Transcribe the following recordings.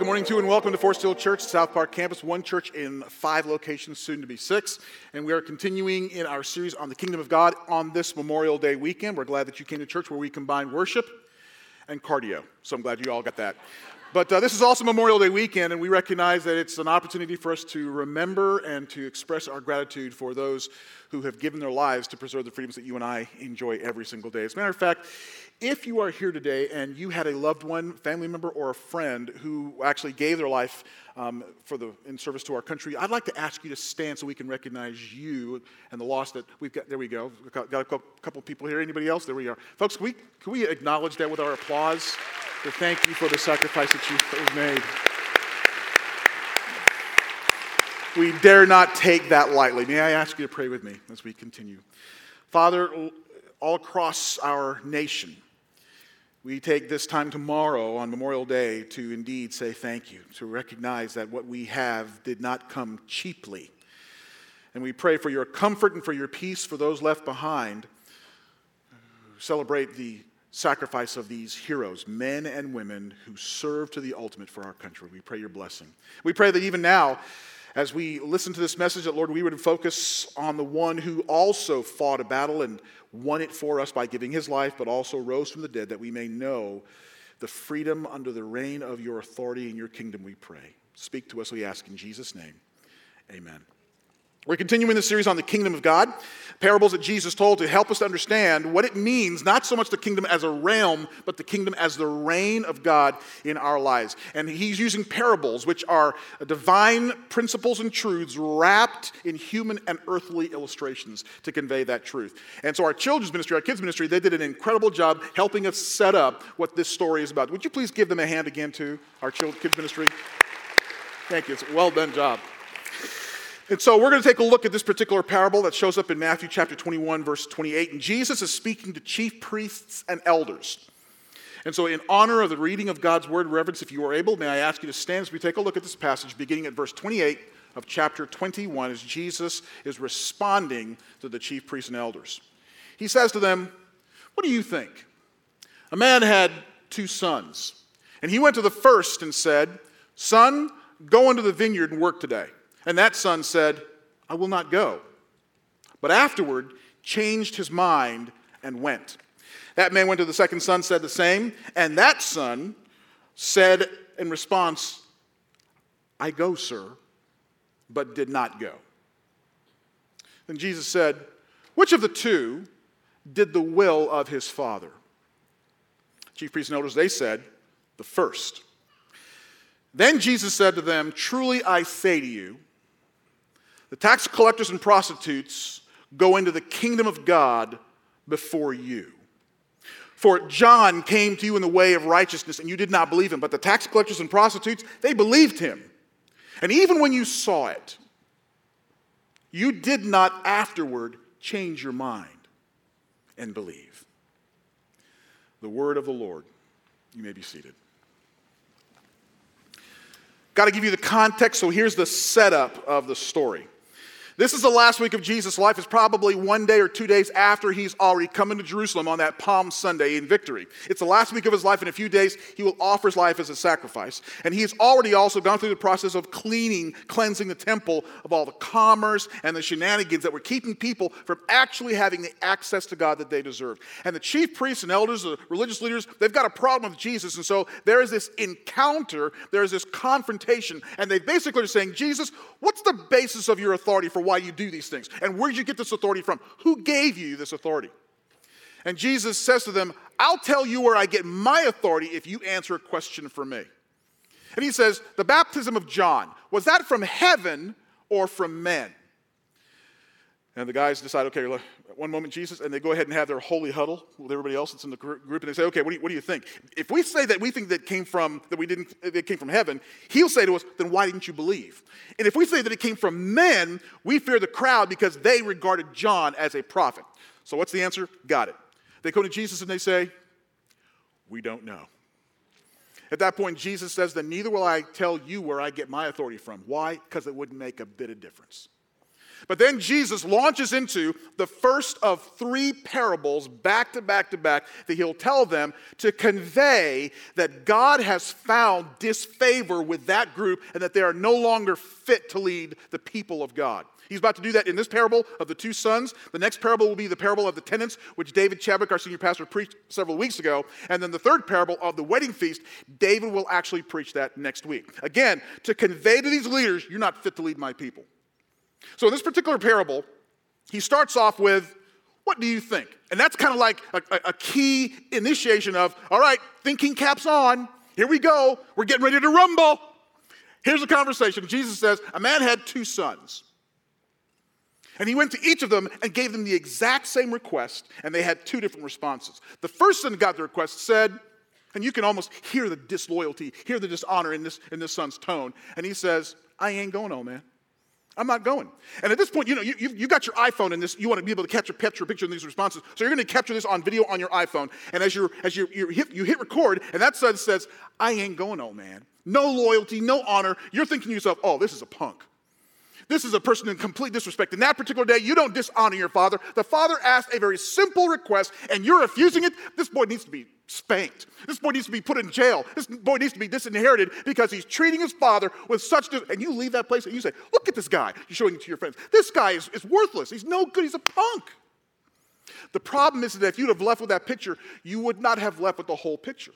Good morning to you and welcome to Forest Hill Church, South Park campus, one church in five locations, soon to be six. And we are continuing in our series on the kingdom of God on this Memorial Day weekend. We're glad that you came to church where we combine worship and cardio. So I'm glad you all got that. But uh, this is also Memorial Day weekend, and we recognize that it's an opportunity for us to remember and to express our gratitude for those who have given their lives to preserve the freedoms that you and I enjoy every single day. As a matter of fact, if you are here today and you had a loved one, family member, or a friend who actually gave their life um, for the, in service to our country, I'd like to ask you to stand so we can recognize you and the loss that we've got. There we go. We've got, got a couple people here. Anybody else? There we are. Folks, can we, can we acknowledge that with our applause? To thank you for the sacrifice that, you've made. We dare not take that lightly. May I ask you to pray with me as we continue? Father, all across our nation, we take this time tomorrow on Memorial Day to indeed say thank you, to recognize that what we have did not come cheaply. And we pray for your comfort and for your peace for those left behind. Celebrate the sacrifice of these heroes, men and women who serve to the ultimate for our country. We pray your blessing. We pray that even now, as we listen to this message, that Lord, we would focus on the one who also fought a battle and won it for us by giving his life, but also rose from the dead, that we may know the freedom under the reign of your authority in your kingdom, we pray. Speak to us, we ask in Jesus' name. Amen. We're continuing the series on the kingdom of God, parables that Jesus told to help us to understand what it means, not so much the kingdom as a realm, but the kingdom as the reign of God in our lives. And he's using parables, which are divine principles and truths wrapped in human and earthly illustrations to convey that truth. And so, our children's ministry, our kids' ministry, they did an incredible job helping us set up what this story is about. Would you please give them a hand again, to our kids' ministry? Thank you. It's a well done job. And so we're going to take a look at this particular parable that shows up in Matthew chapter 21, verse 28. And Jesus is speaking to chief priests and elders. And so, in honor of the reading of God's word, reverence, if you are able, may I ask you to stand as we take a look at this passage, beginning at verse 28 of chapter 21, as Jesus is responding to the chief priests and elders. He says to them, What do you think? A man had two sons, and he went to the first and said, Son, go into the vineyard and work today. And that son said, I will not go. But afterward, changed his mind and went. That man went to the second son, said the same, and that son said in response, I go, sir, but did not go. Then Jesus said, Which of the two did the will of his father? Chief priests and elders, they said, The first. Then Jesus said to them, Truly I say to you, the tax collectors and prostitutes go into the kingdom of God before you. For John came to you in the way of righteousness, and you did not believe him. But the tax collectors and prostitutes, they believed him. And even when you saw it, you did not afterward change your mind and believe. The word of the Lord. You may be seated. Got to give you the context, so here's the setup of the story. This is the last week of Jesus' life. It's probably one day or two days after he's already come into Jerusalem on that Palm Sunday in victory. It's the last week of his life. In a few days, he will offer his life as a sacrifice. And he has already also gone through the process of cleaning, cleansing the temple of all the commerce and the shenanigans that were keeping people from actually having the access to God that they deserved. And the chief priests and elders, the religious leaders, they've got a problem with Jesus. And so there is this encounter, there is this confrontation. And they basically are saying, Jesus, what's the basis of your authority for why you do these things. And where did you get this authority from? Who gave you this authority? And Jesus says to them, I'll tell you where I get my authority if you answer a question for me. And he says, The baptism of John, was that from heaven or from men? And the guys decide, okay, one moment, Jesus, and they go ahead and have their holy huddle with everybody else that's in the group, and they say, okay, what do, you, what do you think? If we say that we think that came from that we didn't, it came from heaven, he'll say to us, then why didn't you believe? And if we say that it came from men, we fear the crowd because they regarded John as a prophet. So what's the answer? Got it. They go to Jesus and they say, we don't know. At that point, Jesus says, then neither will I tell you where I get my authority from. Why? Because it wouldn't make a bit of difference. But then Jesus launches into the first of three parables back to back to back that he'll tell them to convey that God has found disfavor with that group and that they are no longer fit to lead the people of God. He's about to do that in this parable of the two sons. The next parable will be the parable of the tenants, which David Chadwick, our senior pastor, preached several weeks ago. And then the third parable of the wedding feast, David will actually preach that next week. Again, to convey to these leaders, you're not fit to lead my people. So in this particular parable, he starts off with, What do you think? And that's kind of like a, a, key initiation of, All right, thinking caps on. Here we go. We're getting ready to rumble. Here's the conversation. Jesus says, A man had two sons. And he went to each of them and gave them the exact same request, and they had two different responses. The first son got the request said, and you can almost hear the disloyalty, hear the dishonor in this, in this son's tone. And he says, I ain't going, old man. I'm not going. And at this point, you know, you, you, you got your iPhone in this, you want to be able to capture, a picture in these responses. So you're going to capture this on video on your iPhone. And as, you're, as you hit, you hit record, and that son says, I ain't going, old man. No loyalty, no honor. You're thinking to yourself, oh, this is a punk. This is a person in complete disrespect. In that particular day, you don't dishonor your father. The father asked a very simple request, and you're refusing it. This boy needs to be spanked. This boy needs to be put in jail. This boy needs to be disinherited because he's treating his father with such. Dis- and you leave that place and you say, Look at this guy. You're showing it to your friends. This guy is, is worthless. He's no good. He's a punk. The problem is that if you'd have left with that picture, you would not have left with the whole picture.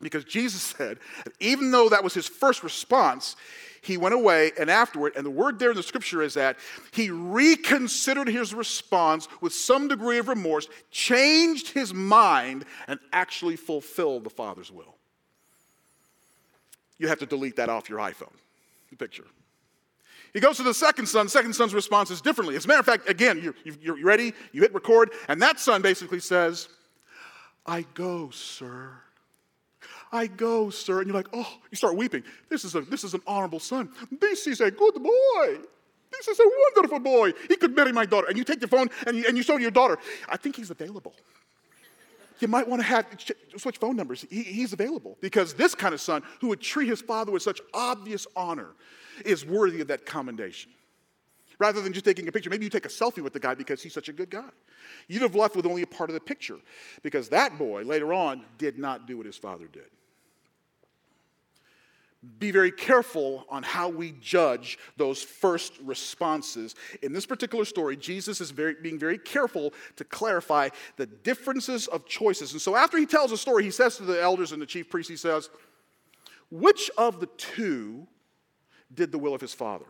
Because Jesus said, even though that was his first response, he went away and afterward, and the word there in the scripture is that he reconsidered his response with some degree of remorse, changed his mind, and actually fulfilled the Father's will. You have to delete that off your iPhone, the picture. He goes to the second son. Second son's response is differently. As a matter of fact, again, you're, you're ready, you hit record, and that son basically says, I go, sir. I go, sir. And you're like, oh, you start weeping. This is, a, this is an honorable son. This is a good boy. This is a wonderful boy. He could marry my daughter. And you take the phone and you, and you show your daughter, I think he's available. You might want to have switch phone numbers. He, he's available because this kind of son who would treat his father with such obvious honor is worthy of that commendation. Rather than just taking a picture, maybe you take a selfie with the guy because he's such a good guy. You'd have left with only a part of the picture because that boy later on did not do what his father did be very careful on how we judge those first responses. In this particular story, Jesus is very, being very careful to clarify the differences of choices. And so after he tells a story, he says to the elders and the chief priests, he says, Which of the two did the will of his father?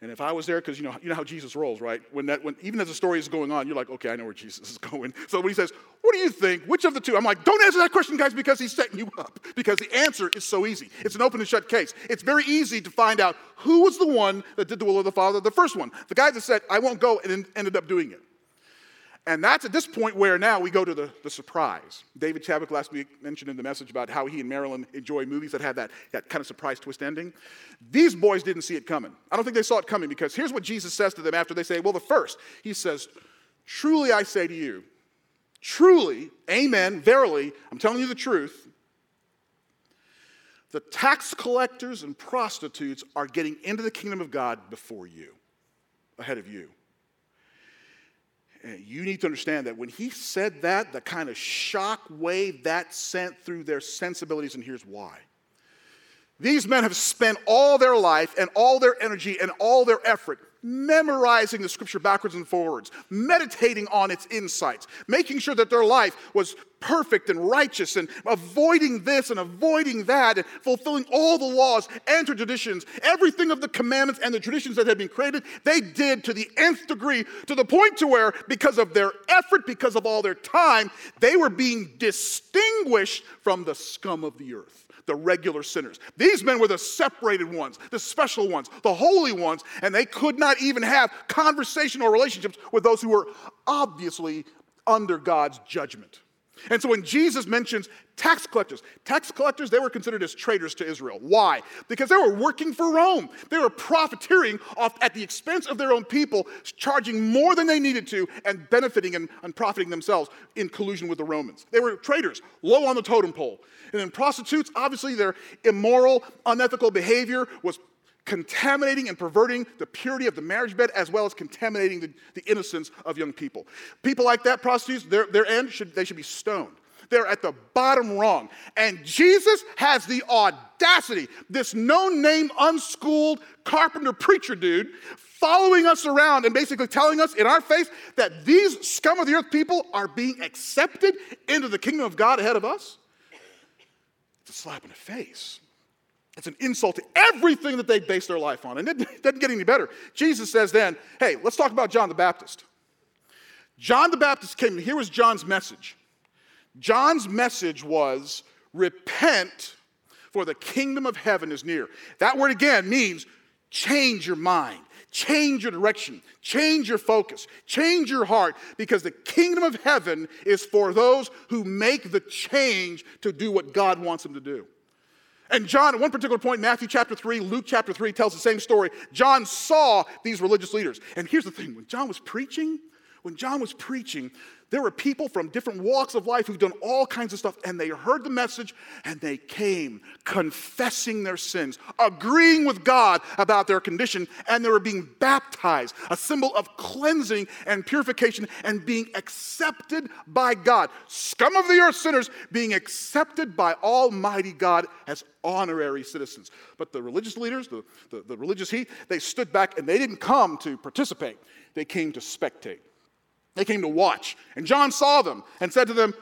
And if I was there, because you know, you know how Jesus rolls, right? When that, when, even as the story is going on, you're like, okay, I know where Jesus is going. So when he says, what do you think? Which of the two? I'm like, don't answer that question, guys, because he's setting you up. Because the answer is so easy. It's an open and shut case. It's very easy to find out who was the one that did the will of the Father, the first one. The guy that said, I won't go, and ended up doing it. And that's at this point where now we go to the, the surprise. David Chadwick last week mentioned in the message about how he and Marilyn enjoy movies that have that, that kind of surprise twist ending. These boys didn't see it coming. I don't think they saw it coming because here's what Jesus says to them after they say, Well, the first, he says, Truly I say to you, truly, amen, verily, I'm telling you the truth. The tax collectors and prostitutes are getting into the kingdom of God before you, ahead of you you need to understand that when he said that, the kind of shock wave that sent through their sensibilities, and here's why. These men have spent all their life and all their energy and all their effort memorizing the scripture backwards and forwards, meditating on its insights, making sure that their life was perfect and righteous, and avoiding this and avoiding that, and fulfilling all the laws and traditions, everything of the commandments and the traditions that had been created, they did to the nth degree, to the point to where, because of their effort, because of all their time, they were being distinguished from the scum of the earth the regular sinners. These men were the separated ones, the special ones, the holy ones, and they could not even have conversation or relationships with those who were obviously under God's judgment. And so when Jesus mentions tax collectors, tax collectors, they were considered as traitors to Israel. Why? Because they were working for Rome. They were profiteering off at the expense of their own people, charging more than they needed to and benefiting and, and profiting themselves in collusion with the Romans. They were traitors, low on the totem pole. And then prostitutes, obviously their immoral, unethical behavior was contaminating and perverting the purity of the marriage bed as well as contaminating the, the innocence of young people. People like that, prostitutes, their, their end, should, they should be stoned. They're at the bottom wrong. And Jesus has the audacity, this no name, unschooled carpenter preacher dude, following us around and basically telling us in our face that these scum of the earth people are being accepted into the kingdom of God ahead of us. It's a slap in the face. It's an insult to everything that they base their life on. And it doesn't get any better. Jesus says then, hey, let's talk about John the Baptist. John the Baptist came, and here was John's message. John's message was repent, for the kingdom of heaven is near. That word again means change your mind, change your direction, change your focus, change your heart, because the kingdom of heaven is for those who make the change to do what God wants them to do. And John, at one particular point, Matthew chapter 3, Luke chapter 3 tells the same story. John saw these religious leaders. And here's the thing when John was preaching, when John was preaching, there were people from different walks of life who've done all kinds of stuff, and they heard the message and they came confessing their sins, agreeing with God about their condition, and they were being baptized, a symbol of cleansing and purification and being accepted by God. Scum of the earth sinners being accepted by Almighty God as honorary citizens. But the religious leaders, the, the, the religious heat, they stood back and they didn't come to participate, they came to spectate. They came to watch. And John saw them and said to them,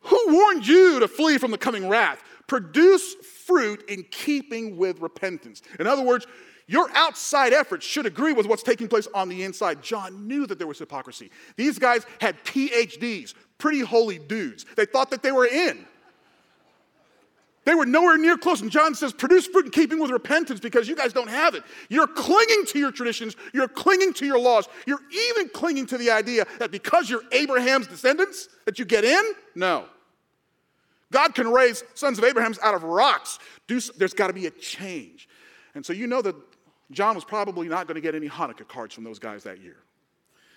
Who warned you to flee from the coming wrath? Produce fruit in keeping with repentance. In other words, your outside efforts should agree with what's taking place on the inside. John knew that there was hypocrisy. These guys had PhDs, pretty holy dudes. They thought that they were in. They were nowhere near close. And John says, produce fruit in keeping with repentance because you guys don't have it. You're clinging to your traditions. You're clinging to your laws. You're even clinging to the idea that because you're Abraham's descendants, that you get in? No. God can raise sons of Abraham's out of rocks. Do, there's got to be a change. And so you know that John was probably not going to get any Hanukkah cards from those guys that year.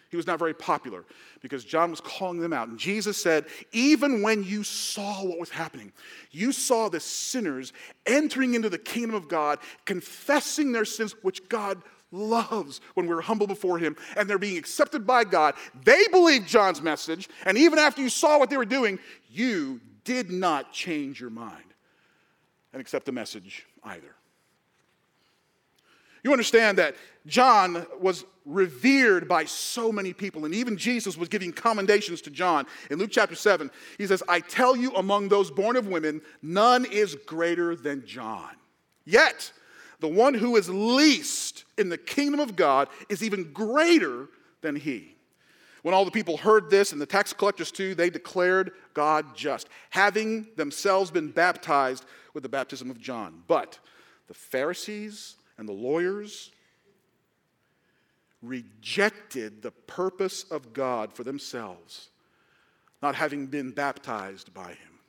He was not very popular because John was calling them out. And Jesus said, Even when you saw what was happening, you saw the sinners entering into the kingdom of God, confessing their sins, which God loves when we're humble before Him, and they're being accepted by God. They believed John's message, and even after you saw what they were doing, you did not change your mind and accept the message either. You understand that John was revered by so many people, and even Jesus was giving commendations to John. In Luke chapter 7, he says, I tell you, among those born of women, none is greater than John. Yet, the one who is least in the kingdom of God is even greater than he. When all the people heard this, and the tax collectors too, they declared God just, having themselves been baptized with the baptism of John. But the Pharisees and the lawyers rejected the purpose of God for themselves, not having been baptized by Him.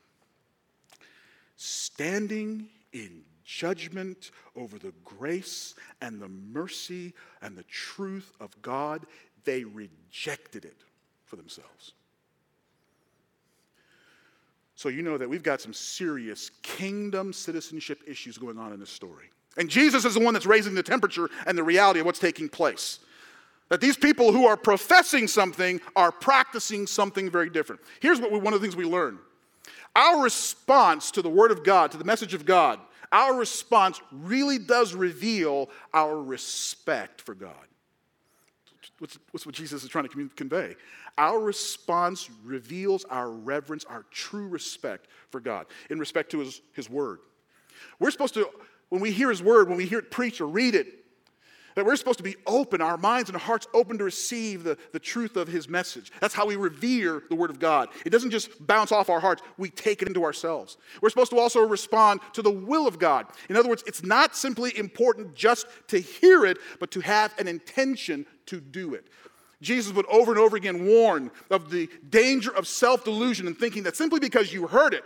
Standing in judgment over the grace and the mercy and the truth of God, they rejected it for themselves. So, you know that we've got some serious kingdom citizenship issues going on in this story. And Jesus is the one that's raising the temperature and the reality of what's taking place. That these people who are professing something are practicing something very different. Here's what we, one of the things we learn our response to the Word of God, to the message of God, our response really does reveal our respect for God. What's, what's what Jesus is trying to convey? Our response reveals our reverence, our true respect for God in respect to His, his Word. We're supposed to, when we hear His Word, when we hear it preached or read it, that we're supposed to be open, our minds and hearts open to receive the, the truth of his message. That's how we revere the word of God. It doesn't just bounce off our hearts, we take it into ourselves. We're supposed to also respond to the will of God. In other words, it's not simply important just to hear it, but to have an intention to do it. Jesus would over and over again warn of the danger of self delusion and thinking that simply because you heard it,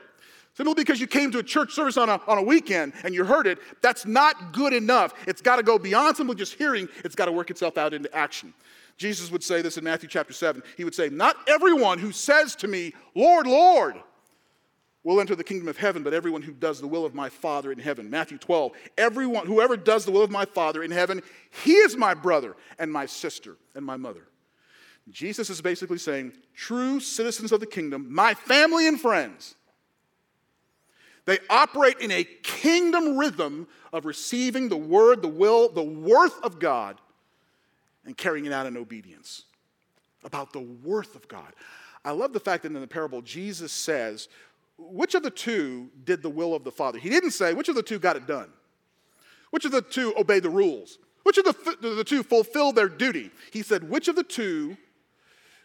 Simply because you came to a church service on a, on a weekend and you heard it, that's not good enough. It's got to go beyond simply just hearing, it's got to work itself out into action. Jesus would say this in Matthew chapter 7. He would say, Not everyone who says to me, Lord, Lord, will enter the kingdom of heaven, but everyone who does the will of my Father in heaven. Matthew 12. Everyone, whoever does the will of my Father in heaven, he is my brother and my sister and my mother. Jesus is basically saying, true citizens of the kingdom, my family and friends, they operate in a kingdom rhythm of receiving the word, the will, the worth of God and carrying it out in obedience. About the worth of God. I love the fact that in the parable, Jesus says, which of the two did the will of the Father? He didn't say, which of the two got it done? Which of the two obeyed the rules? Which of the, the two fulfilled their duty? He said, which of the two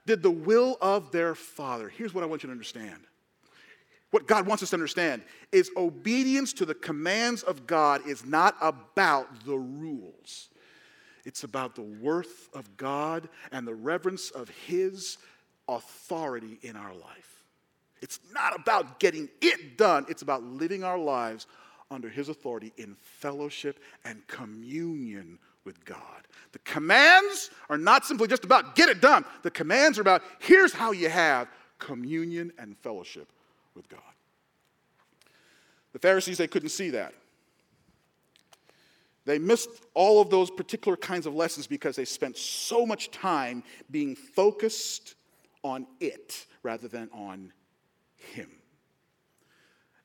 did the will of their Father? Here's what I want you to understand. What God wants us to understand is obedience to the commands of God is not about the rules. It's about the worth of God and the reverence of His authority in our life. It's not about getting it done, it's about living our lives under His authority in fellowship and communion with God. The commands are not simply just about get it done, the commands are about here's how you have communion and fellowship with God. The Pharisees, they couldn't see that. They missed all of those particular kinds of lessons because they spent so much time being focused on it rather than on Him.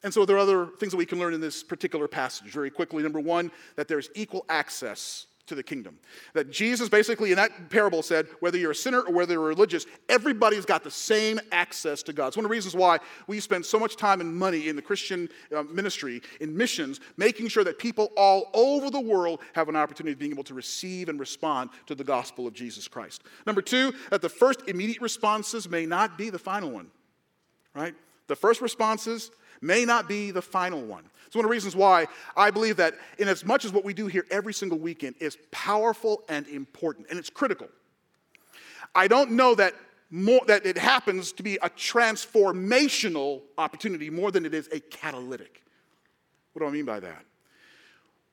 And so there are other things that we can learn in this particular passage very quickly. Number one, that there's equal access to the kingdom. That Jesus basically in that parable said, whether you're a sinner or whether you're religious, everybody's got the same access to God. It's one of the reasons why we spend so much time and money in the Christian uh, ministry, in missions, making sure that people all over the world have an opportunity of being able to receive and respond to the gospel of Jesus Christ. Number two, that the first immediate responses may not be the final one, right? The first responses may not be the final one. It's one of the reasons why I believe that, in as much as what we do here every single weekend is powerful and important, and it's critical. I don't know that more that it happens to be a transformational opportunity more than it is a catalytic. What do I mean by that?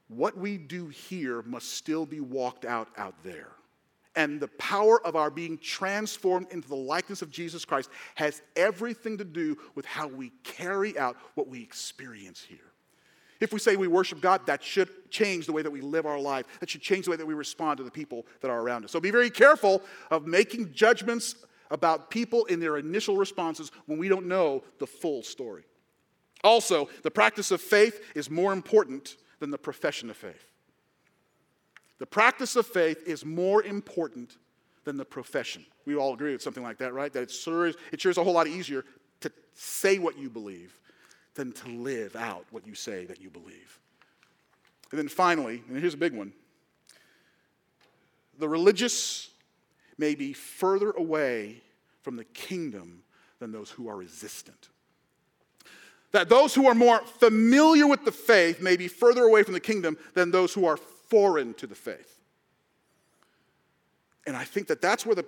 What we do here must still be walked out out there and the power of our being transformed into the likeness of Jesus Christ has everything to do with how we carry out what we experience here. If we say we worship God, that should change the way that we live our life. That should change the way that we respond to the people that are around us. So be very careful of making judgments about people in their initial responses when we don't know the full story. Also, the practice of faith is more important than the profession of faith. The practice of faith is more important than the profession. We all agree with something like that, right? That it sure is, it sure is a whole lot easier to say what you believe than to live out what you say that you believe. And then finally, and here's a big one the religious may be further away from the kingdom than those who are resistant. That those who are more familiar with the faith may be further away from the kingdom than those who are foreign to the faith. And I think that that's where the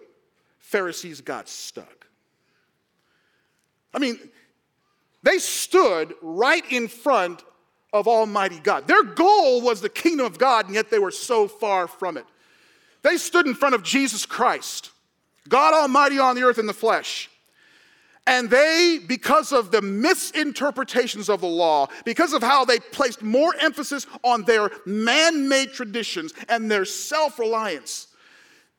Pharisees got stuck. I mean, they stood right in front of Almighty God. Their goal was the kingdom of God, and yet they were so far from it. They stood in front of Jesus Christ, God Almighty on the earth in the flesh. And they, because of the misinterpretations of the law, because of how they placed more emphasis on their man made traditions and their self reliance,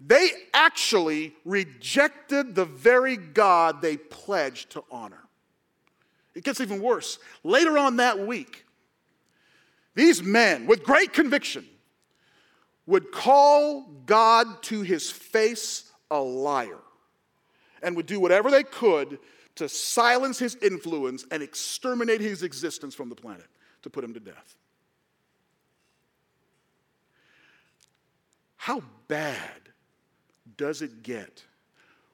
they actually rejected the very God they pledged to honor. It gets even worse. Later on that week, these men, with great conviction, would call God to his face a liar and would do whatever they could to silence his influence and exterminate his existence from the planet, to put him to death. How bad does it get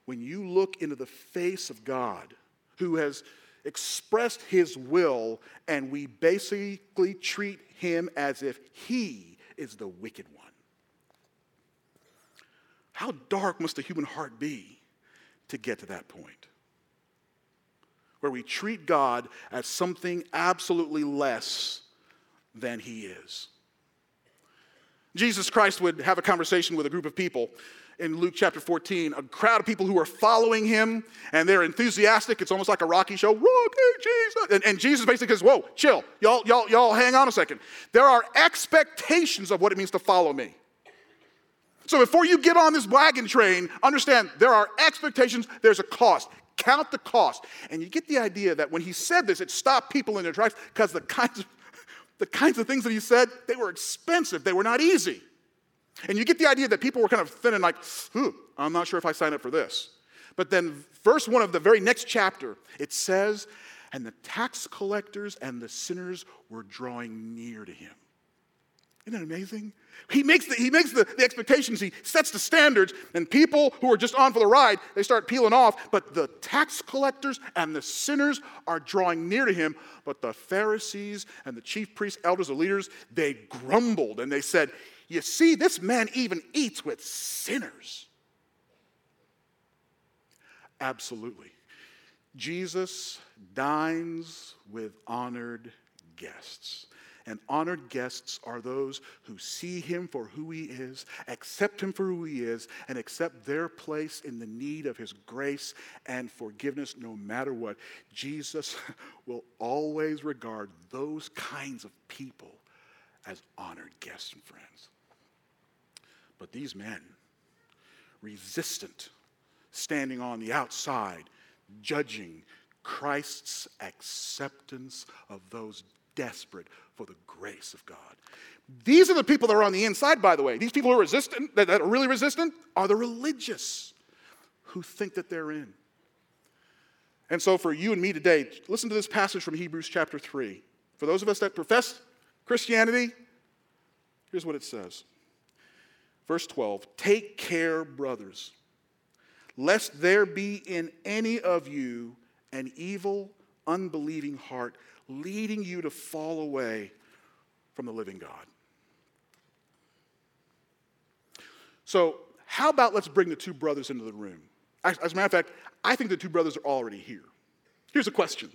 when you look into the face of God who has expressed his will and we basically treat him as if he is the wicked one? How dark must the human heart be to get to that point? where we treat God as something absolutely less than He is. Jesus Christ would have a conversation with a group of people in Luke chapter 14, a crowd of people who are following him and they're enthusiastic. It's almost like a Rocky show. Rocky Jesus. And, and Jesus basically says, Whoa, chill. Y'all, y'all, y'all hang on a second. There are expectations of what it means to follow me. So before you get on this wagon train, understand there are expectations, there's a cost. Count the cost. And you get the idea that when he said this, it stopped people in their tracks because the kinds of the kinds of things that he said, they were expensive. They were not easy. And you get the idea that people were kind of thinning, like, I'm not sure if I sign up for this. But then, verse one of the very next chapter, it says, and the tax collectors and the sinners were drawing near to him. Isn't that amazing? He makes, the, he makes the, the expectations, he sets the standards, and people who are just on for the ride, they start peeling off. But the tax collectors and the sinners are drawing near to him. But the Pharisees and the chief priests, elders, the leaders, they grumbled and they said, you see, this man even eats with sinners. Absolutely. Jesus dines with honored guests. And honored guests are those who see him for who he is, accept him for who he is, and accept their place in the need of his grace and forgiveness no matter what. Jesus will always regard those kinds of people as honored guests and friends. But these men, resistant, standing on the outside, judging Christ's acceptance of those desperate for the grace of God. These are the people that are on the inside, by the way. These people who are resistant, that, are really resistant, are the religious who think that they're in. And so, for you and me today, listen to this passage from Hebrews chapter 3. For those of us that profess Christianity, here's what it says Verse 12 Take care, brothers, lest there be in any of you an evil, unbelieving heart, leading you to fall away from the living God. So, how about let's bring the two brothers into the room? As, as a matter of fact, I think the two brothers are already here. Here's a question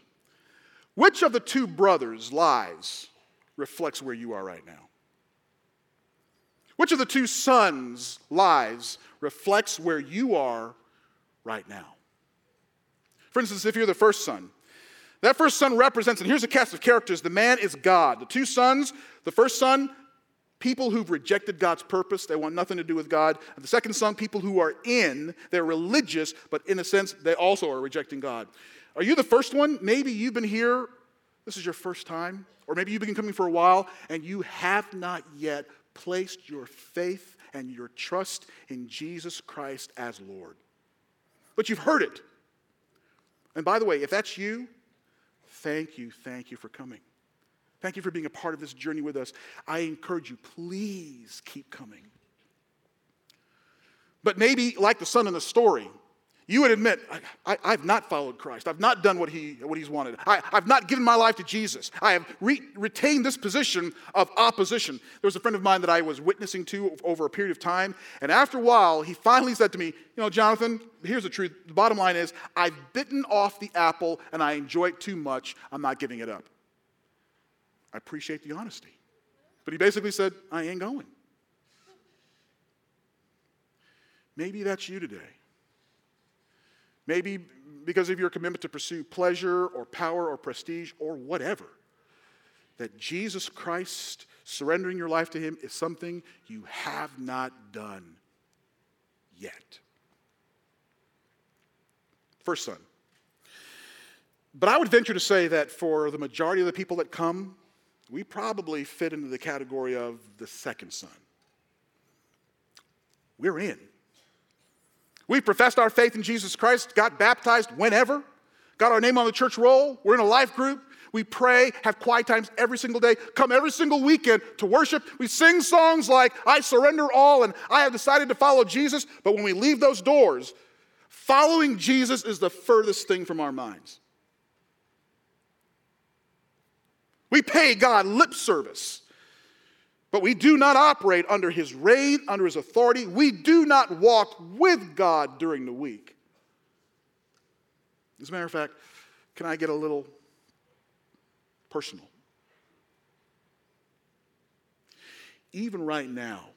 Which of the two brothers' lives reflects where you are right now? Which of the two sons' lives reflects where you are right now? For instance, if you're the first son, that first son represents, and here's a cast of characters the man is God. The two sons, the first son, people who've rejected God's purpose, they want nothing to do with God. And the second son, people who are in, they're religious, but in a sense, they also are rejecting God. Are you the first one? Maybe you've been here, this is your first time, or maybe you've been coming for a while, and you have not yet placed your faith and your trust in Jesus Christ as Lord. But you've heard it. And by the way, if that's you, thank you, thank you for coming. Thank you for being a part of this journey with us. I encourage you, please keep coming. But maybe, like the son in the story, you would admit, I, have not followed Christ. I've not done what, he, what he's wanted. I, have not given my life to Jesus. I have re- retained this position of opposition. There was a friend of mine that I was witnessing to over a period of time. And after a while, he finally said to me, You know, Jonathan, here's the truth. The bottom line is, I've bitten off the apple and I enjoy it too much. I'm not giving it up. I appreciate the honesty. But he basically said, I ain't going. Maybe that's you today. Maybe because of your commitment to pursue pleasure or power or prestige or whatever. That Jesus Christ, surrendering your life to Him, is something you have not done yet. First son. But I would venture to say that for the majority of the people that come, we probably fit into the category of the second son. We're in. We professed our faith in Jesus Christ, got baptized whenever, got our name on the church roll. We're in a life group. We pray, have quiet times every single day, come every single weekend to worship. We sing songs like, I surrender all and I have decided to follow Jesus. But when we leave those doors, following Jesus is the furthest thing from our minds. We pay God lip service. But we do not operate under his reign, under his authority. We do not walk with God during the week. As a matter of fact, can I get a little personal? even right now,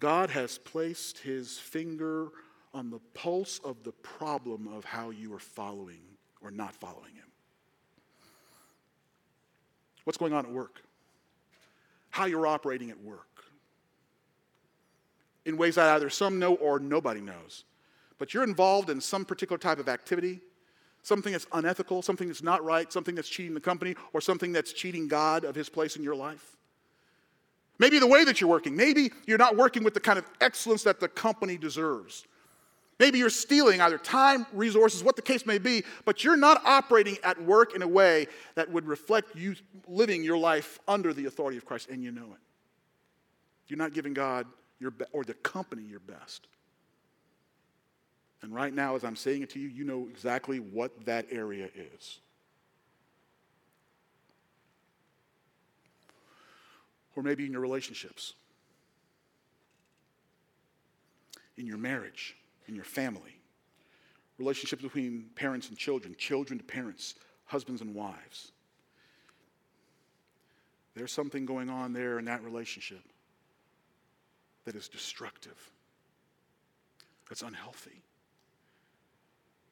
God has placed his finger on the pulse of the problem of how you are following or not following him. What's going on at work? How you're operating at work. In ways that either some know or nobody knows. But you're involved in some particular type of activity, something that's unethical, something that's not right, something that's cheating the company, or something that's cheating God of his place in your life. Maybe the way that you're working. Maybe you're not working with the kind of excellence that the company deserves. Maybe you're stealing either time, resources, what the case may be, but you're not operating at work in a way that would reflect you living your life under the authority of Christ, and you know it. You're not giving God your be- or the company your best. And right now, as I'm saying it to you, you know exactly what that area is. Or maybe in your relationships, in your marriage, in your family, relationships between parents and children, children to parents, husbands and wives. There's something going on there in that relationship that is destructive, that's unhealthy,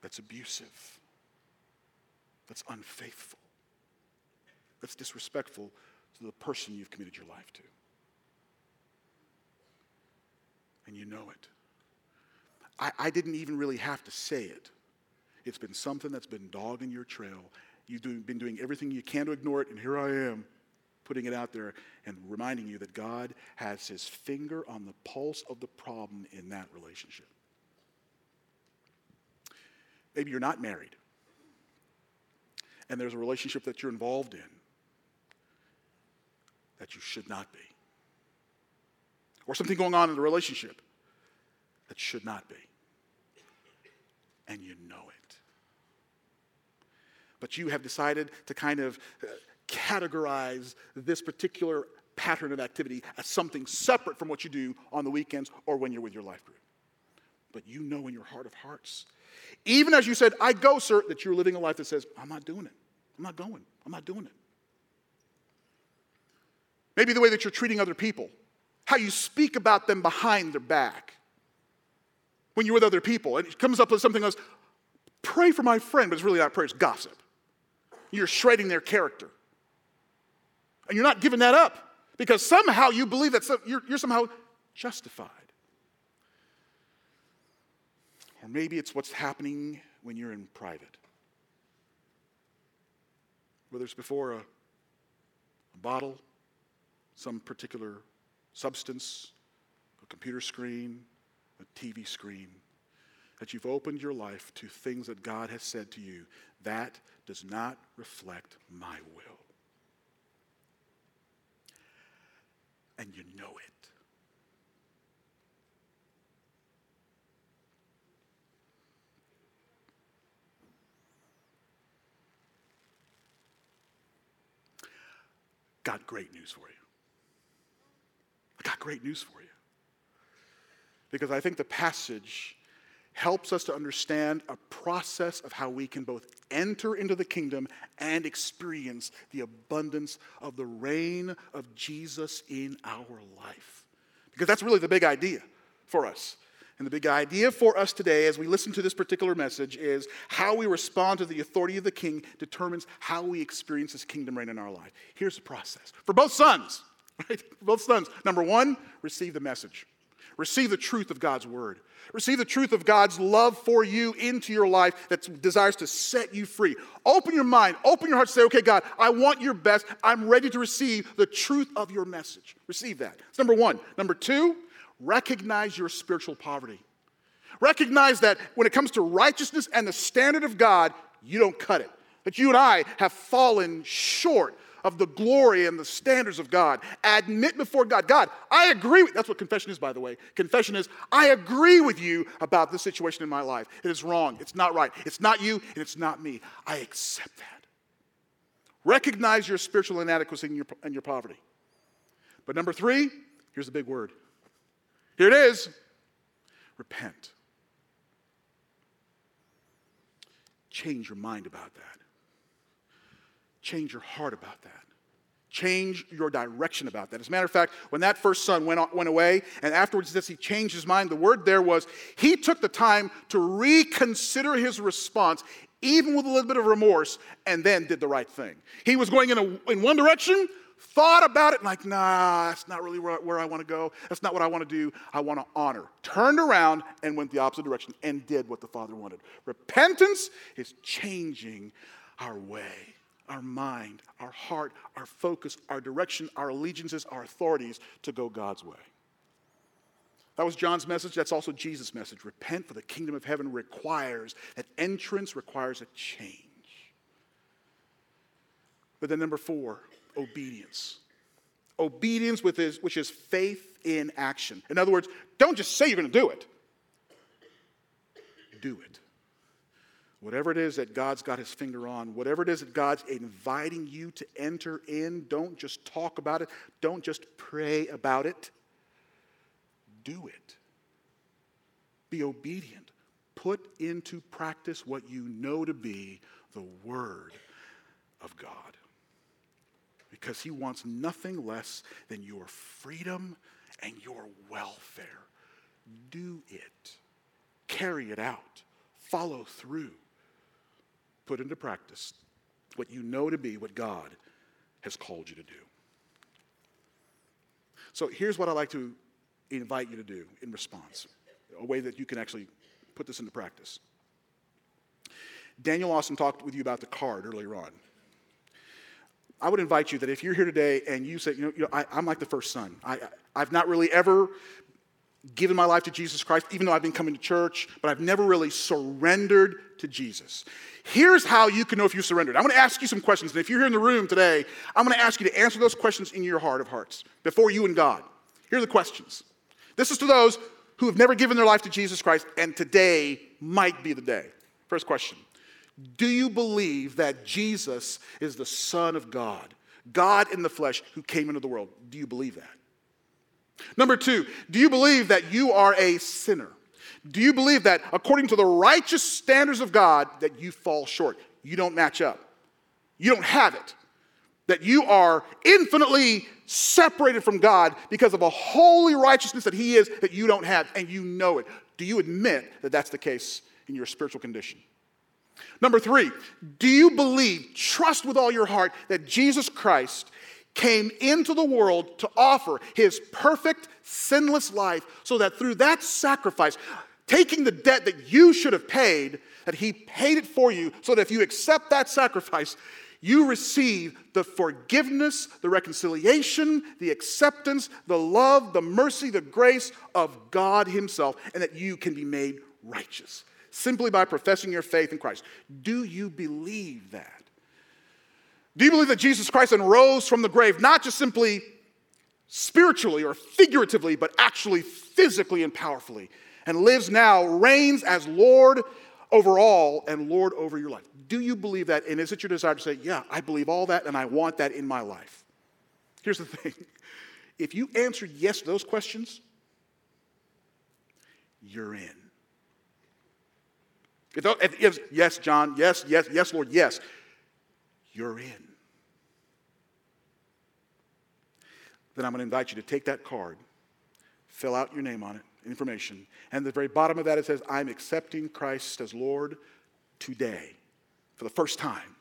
that's abusive, that's unfaithful, that's disrespectful to the person you've committed your life to. And you know it. I, I didn't even really have to say it. It's been something that's been dogging your trail. You've do, been doing everything you can to ignore it, and here I am putting it out there and reminding you that God has his finger on the pulse of the problem in that relationship. Maybe you're not married, and there's a relationship that you're involved in that you should not be. Or something going on in the relationship that should not be. And you know it. But you have decided to kind of uh, categorize this particular pattern of activity as something separate from what you do on the weekends or when you're with your life group. But you know in your heart of hearts, even as you said, I go, sir, that you're living a life that says, I'm not doing it. I'm not going. I'm not doing it. Maybe the way that you're treating other people, how you speak about them behind their back when you're with other people. And it comes up with something else pray for my friend, but it's really not prayer, it's gossip. You're shredding their character. And you're not giving that up because somehow you believe that you're, you're somehow justified. Or maybe it's what's happening when you're in private. Whether it's before a, a bottle, some particular substance, a computer screen, a TV screen, that you've opened your life to things that God has said to you, that does not reflect my will. And you know it. Got great news for you. I got great news for you because I think the passage helps us to understand a process of how we can both enter into the kingdom and experience the abundance of the reign of Jesus in our life. Because that's really the big idea for us. And the big idea for us today, as we listen to this particular message, is how we respond to the authority of the king determines how we experience this kingdom reign in our life. Here's the process for both sons, right? For both sons. Number one, receive the message. Receive the truth of God's word. Receive the truth of God's love for you into your life that desires to set you free. Open your mind, open your heart, say, okay, God, I want your best. I'm ready to receive the truth of your message. Receive that. It's number one. Number two, recognize your spiritual poverty. Recognize that when it comes to righteousness and the standard of God, you don't cut it. That you and I have fallen short of the glory and the standards of God. Admit before God, God, I agree with, that's what confession is, by the way. Confession is, I agree with you about this situation in my life. It is wrong. It's not right. It's not you, and it's not me. I accept that. Recognize your spiritual inadequacy and your, and your poverty. But number three, here's the big word. Here it is repent. Change your mind about that. Change your heart about that. Change your direction about that. As a matter of fact, when that first son went, went away, and afterwards says he changed his mind, the word there was he took the time to reconsider his response, even with a little bit of remorse, and then did the right thing. He was going in, a, in one direction, thought about it, like, nah, that's not really where, where I want to go. That's not what I want to do. I want to honor. Turned around and went the opposite direction and did what the Father wanted. Repentance is changing our way our mind, our heart, our focus, our direction, our allegiances, our authorities to go God's way. That was John's message. That's also Jesus' message. Repent, for the kingdom of heaven requires that entrance requires a change. But then, number four, obedience. Obedience, with his, which is faith in action. In other words, don't just say you're going to do it, do it. Whatever it is that God's got his finger on, whatever it is that God's inviting you to enter in, don't just talk about it, don't just pray about it. Do it. Be obedient. Put into practice what you know to be the Word of God. Because He wants nothing less than your freedom and your welfare. Do it. Carry it out. Follow through put into practice what you know to be what God has called you to do. So here's what I'd like to invite you to do in response, a way that you can actually put this into practice. Daniel Austin talked with you about the card earlier on. I would invite you that if you're here today and you say, you know, you know I, am like the first son. I, I've not really ever given my life to Jesus Christ, even though I've been coming to church, but I've never really surrendered to Jesus. Here's how you can know if you surrendered. I'm going to ask you some questions. And if you're here in the room today, I'm going to ask you to answer those questions in your heart of hearts before you and God. Here are the questions. This is to those who have never given their life to Jesus Christ, and today might be the day. First question Do you believe that Jesus is the Son of God, God in the flesh who came into the world? Do you believe that? Number two, do you believe that you are a sinner? Do you believe that according to the righteous standards of God that you fall short? You don't match up. You don't have it. That you are infinitely separated from God because of a holy righteousness that He is that you don't have, and you know it. Do you admit that that's the case in your spiritual condition? Number three, do you believe, trust with all your heart, that Jesus Christ came into the world to offer his perfect, sinless life so that through that sacrifice, taking the debt that you should have paid, that he paid it for you, so that if you accept that sacrifice, you receive the forgiveness, the reconciliation, the acceptance, the love, the mercy, the grace of God Himself, and that you can be made righteous simply by professing your faith in Christ. Do you believe that? Do you believe that Jesus Christ rose from the grave, not just simply spiritually or figuratively, but actually physically and powerfully, and lives now, reigns as Lord over all and Lord over your life? Do you believe that? And is it your desire to say, Yeah, I believe all that and I want that in my life? Here's the thing if you answered yes to those questions, you're in. If, if, yes, John, yes, yes, yes, Lord, yes, you're in. Then I'm going to invite you to take that card, fill out your name on it, information, and at the very bottom of that it says, I'm accepting Christ as Lord today for the first time.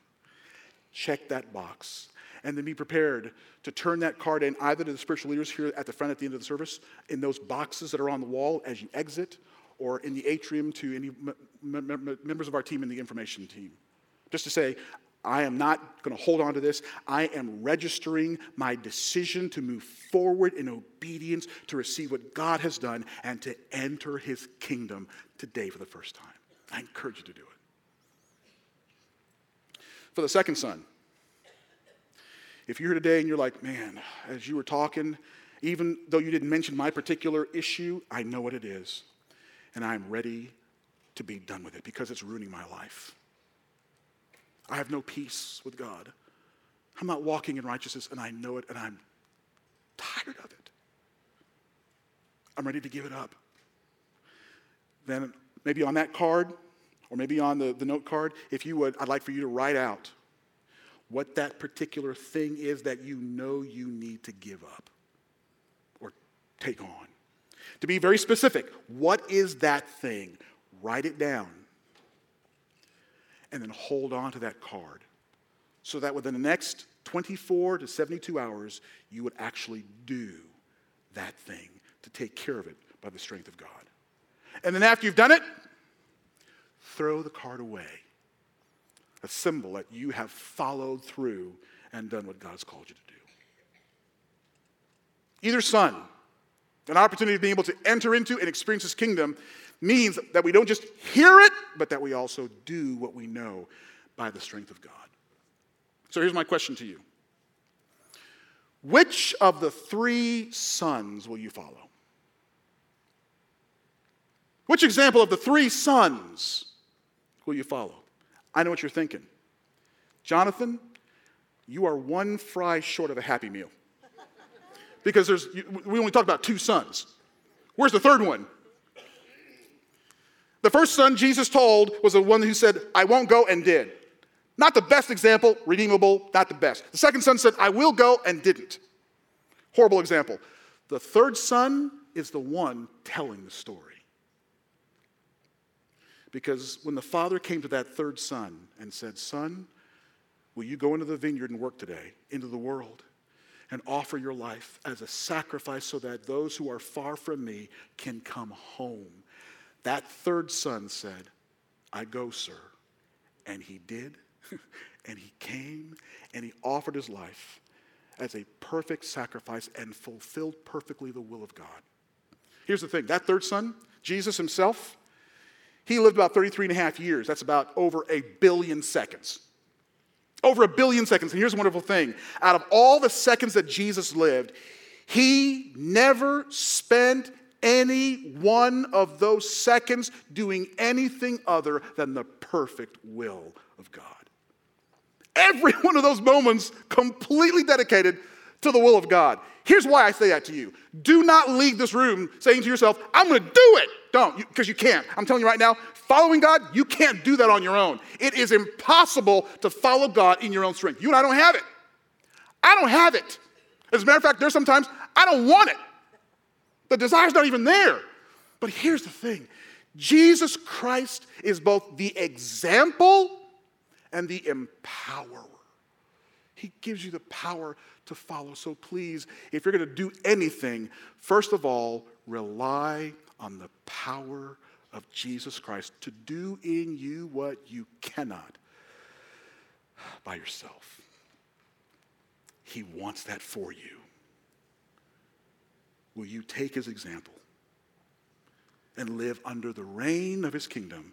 Check that box. And then be prepared to turn that card in either to the spiritual leaders here at the front at the end of the service, in those boxes that are on the wall as you exit, or in the atrium to any m- m- members of our team in the information team. Just to say, I am not going to hold on to this. I am registering my decision to move forward in obedience to receive what God has done and to enter his kingdom today for the first time. I encourage you to do it. For the second son, if you're here today and you're like, man, as you were talking, even though you didn't mention my particular issue, I know what it is. And I'm ready to be done with it because it's ruining my life. I have no peace with God. I'm not walking in righteousness, and I know it, and I'm tired of it. I'm ready to give it up. Then maybe on that card, or maybe on the, the note card, if you would, I'd like for you to write out what that particular thing is that you know you need to give up or take on. To be very specific, what is that thing? Write it down. And then hold on to that card so that within the next 24 to 72 hours, you would actually do that thing to take care of it by the strength of God. And then after you've done it, throw the card away. A symbol that you have followed through and done what God's called you to do. Either son, an opportunity to be able to enter into and experience his kingdom means that we don't just hear it, but that we also do what we know by the strength of God. So here's my question to you Which of the three sons will you follow? Which example of the three sons will you follow? I know what you're thinking. Jonathan, you are one fry short of a happy meal. Because there's, we only talk about two sons. Where's the third one? The first son Jesus told was the one who said, I won't go and did. Not the best example, redeemable, not the best. The second son said, I will go and didn't. Horrible example. The third son is the one telling the story. Because when the father came to that third son and said, Son, will you go into the vineyard and work today, into the world, and offer your life as a sacrifice so that those who are far from me can come home? That third son said, I go, sir. And he did, and he came, and he offered his life as a perfect sacrifice and fulfilled perfectly the will of God. Here's the thing that third son, Jesus himself, he lived about 33 and a half years. That's about over a billion seconds. Over a billion seconds. And here's a wonderful thing out of all the seconds that Jesus lived, he never spent any one of those seconds doing anything other than the perfect will of God. Every one of those moments completely dedicated to the will of God. Here's why I say that to you. Do not leave this room saying to yourself, I'm going to do it. Don't, because you, you can't. I'm telling you right now, following God, you can't do that on your own. It is impossible to follow God in your own strength. You and I don't have it. I don't have it. As a matter of fact, there's sometimes I don't want it. The desire's not even there. But here's the thing Jesus Christ is both the example and the empowerer. He gives you the power to follow. So please, if you're going to do anything, first of all, rely on the power of Jesus Christ to do in you what you cannot by yourself. He wants that for you. Will you take his example and live under the reign of his kingdom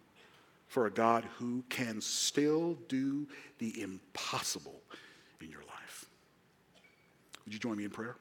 for a God who can still do the impossible in your life? Would you join me in prayer?